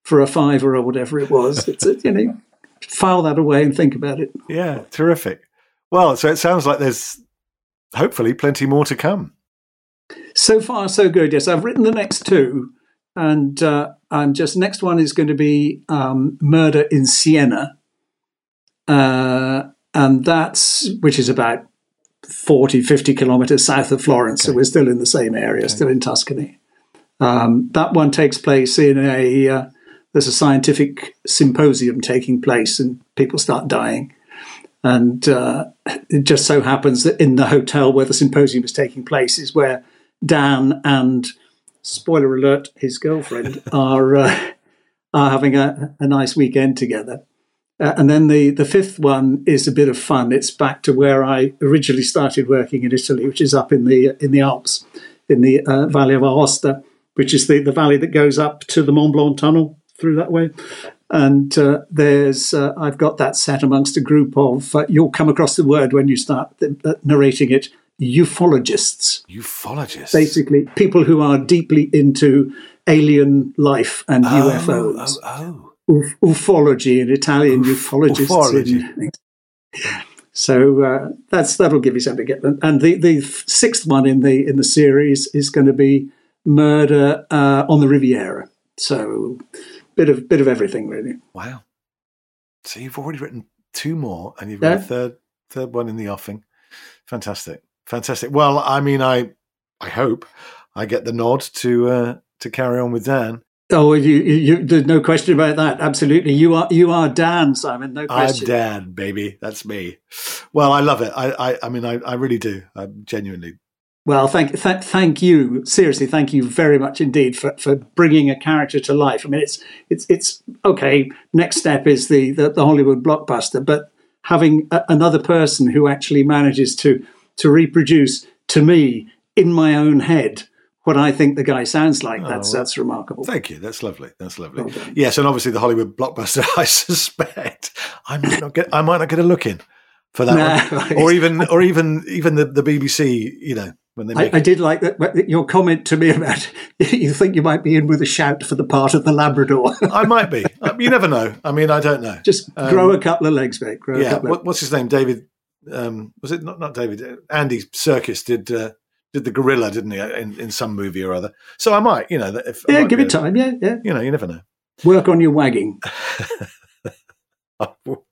for a fiver or whatever it was. It's a, you know, file that away and think about it. Yeah, terrific. Well, so it sounds like there's hopefully plenty more to come. So far, so good. Yes, I've written the next two, and uh, I'm just next one is going to be um, Murder in Siena, uh, and that's which is about 40, 50 kilometers south of Florence. Okay. So we're still in the same area, okay. still in Tuscany. Um, that one takes place in a, uh, there's a scientific symposium taking place and people start dying. And uh, it just so happens that in the hotel where the symposium is taking place is where Dan and, spoiler alert, his girlfriend are, uh, are having a, a nice weekend together. Uh, and then the, the fifth one is a bit of fun. It's back to where I originally started working in Italy, which is up in the in the Alps, in the uh, Valley of Aosta, which is the, the valley that goes up to the Mont Blanc tunnel through that way. And uh, there's uh, I've got that set amongst a group of uh, you'll come across the word when you start uh, narrating it ufologists. Ufologists, basically people who are deeply into alien life and oh, UFOs. Oh, oh uf- ufology in Italian, Uf- ufologists. So uh, that's that'll give you something to get. And the, the sixth one in the in the series is going to be murder uh, on the Riviera. So bit of bit of everything really. Wow. So you've already written two more, and you've got yeah. a third third one in the offing. Fantastic, fantastic. Well, I mean, I I hope I get the nod to uh, to carry on with Dan. Oh, you, you, there's no question about that. Absolutely, you are you are Dan, Simon. No question. I'm Dan, baby. That's me. Well, I love it. I I, I mean, I, I really do. I genuinely. Well, thank th- thank you. Seriously, thank you very much indeed for, for bringing a character to life. I mean, it's it's it's okay. Next step is the the, the Hollywood blockbuster, but having a, another person who actually manages to to reproduce to me in my own head what I think the guy sounds like. That's oh, well, that's remarkable. Thank you. That's lovely. That's lovely. Well yes, and obviously the Hollywood blockbuster. I suspect I might not get. I might not get a look in for that, nah, or even or even even the, the BBC. You know. When they I, I did like that your comment to me about you think you might be in with a shout for the part of the Labrador. I might be. You never know. I mean, I don't know. Just um, grow a couple of legs, mate. Grow yeah. What, what's his name? David. Um, was it not not David? Andy Serkis did. Uh, did the gorilla, didn't he, in, in some movie or other? So I might, you know, if yeah, give it time, yeah, yeah. You know, you never know. Work on your wagging. I, will,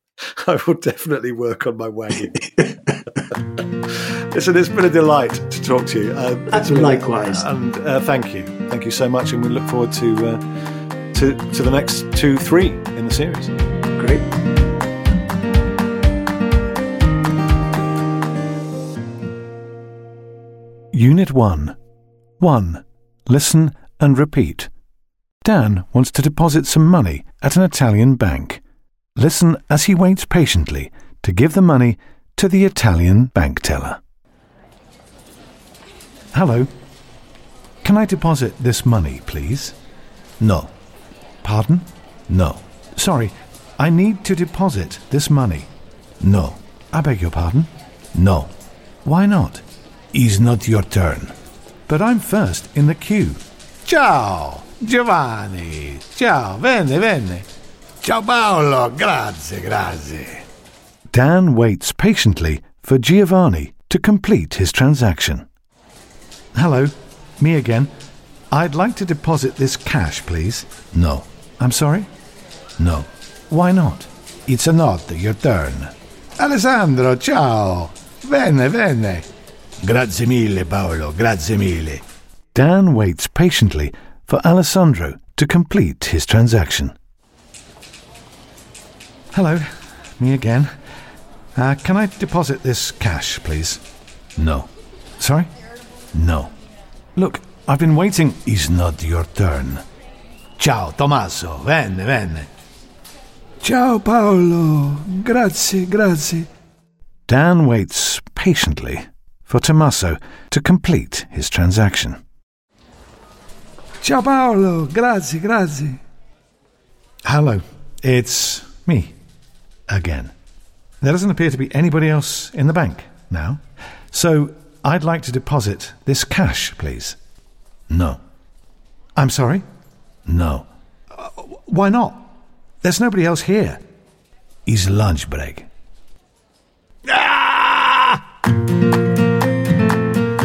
I will definitely work on my wagging. Listen, it's been a delight to talk to you. Uh, been, Likewise, and uh, thank you, thank you so much, and we look forward to uh, to to the next two, three in the series. Great. Unit 1. 1. Listen and repeat. Dan wants to deposit some money at an Italian bank. Listen as he waits patiently to give the money to the Italian bank teller. Hello. Can I deposit this money, please? No. Pardon? No. Sorry, I need to deposit this money. No. I beg your pardon? No. Why not? is not your turn. But I'm first in the queue. Ciao, Giovanni. Ciao, venne, venne. Ciao Paolo, grazie, grazie. Dan waits patiently for Giovanni to complete his transaction. Hello, me again. I'd like to deposit this cash, please. No. I'm sorry? No. Why not? It's not your turn. Alessandro, ciao. Venne, venne. Grazie mille, Paolo, grazie mille. Dan waits patiently for Alessandro to complete his transaction. Hello, me again. Uh, can I deposit this cash, please? No. Sorry? No. Look, I've been waiting. It's not your turn. Ciao, Tommaso. Venne, venne. Ciao, Paolo. Grazie, grazie. Dan waits patiently for Tommaso to complete his transaction. Ciao Paolo, grazie, grazie. Hello, it's me again. There doesn't appear to be anybody else in the bank now, so I'd like to deposit this cash, please. No. I'm sorry? No. Uh, why not? There's nobody else here. It's lunch break. Ah!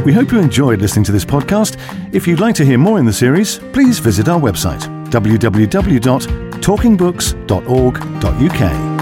We hope you enjoyed listening to this podcast. If you'd like to hear more in the series, please visit our website www.talkingbooks.org.uk.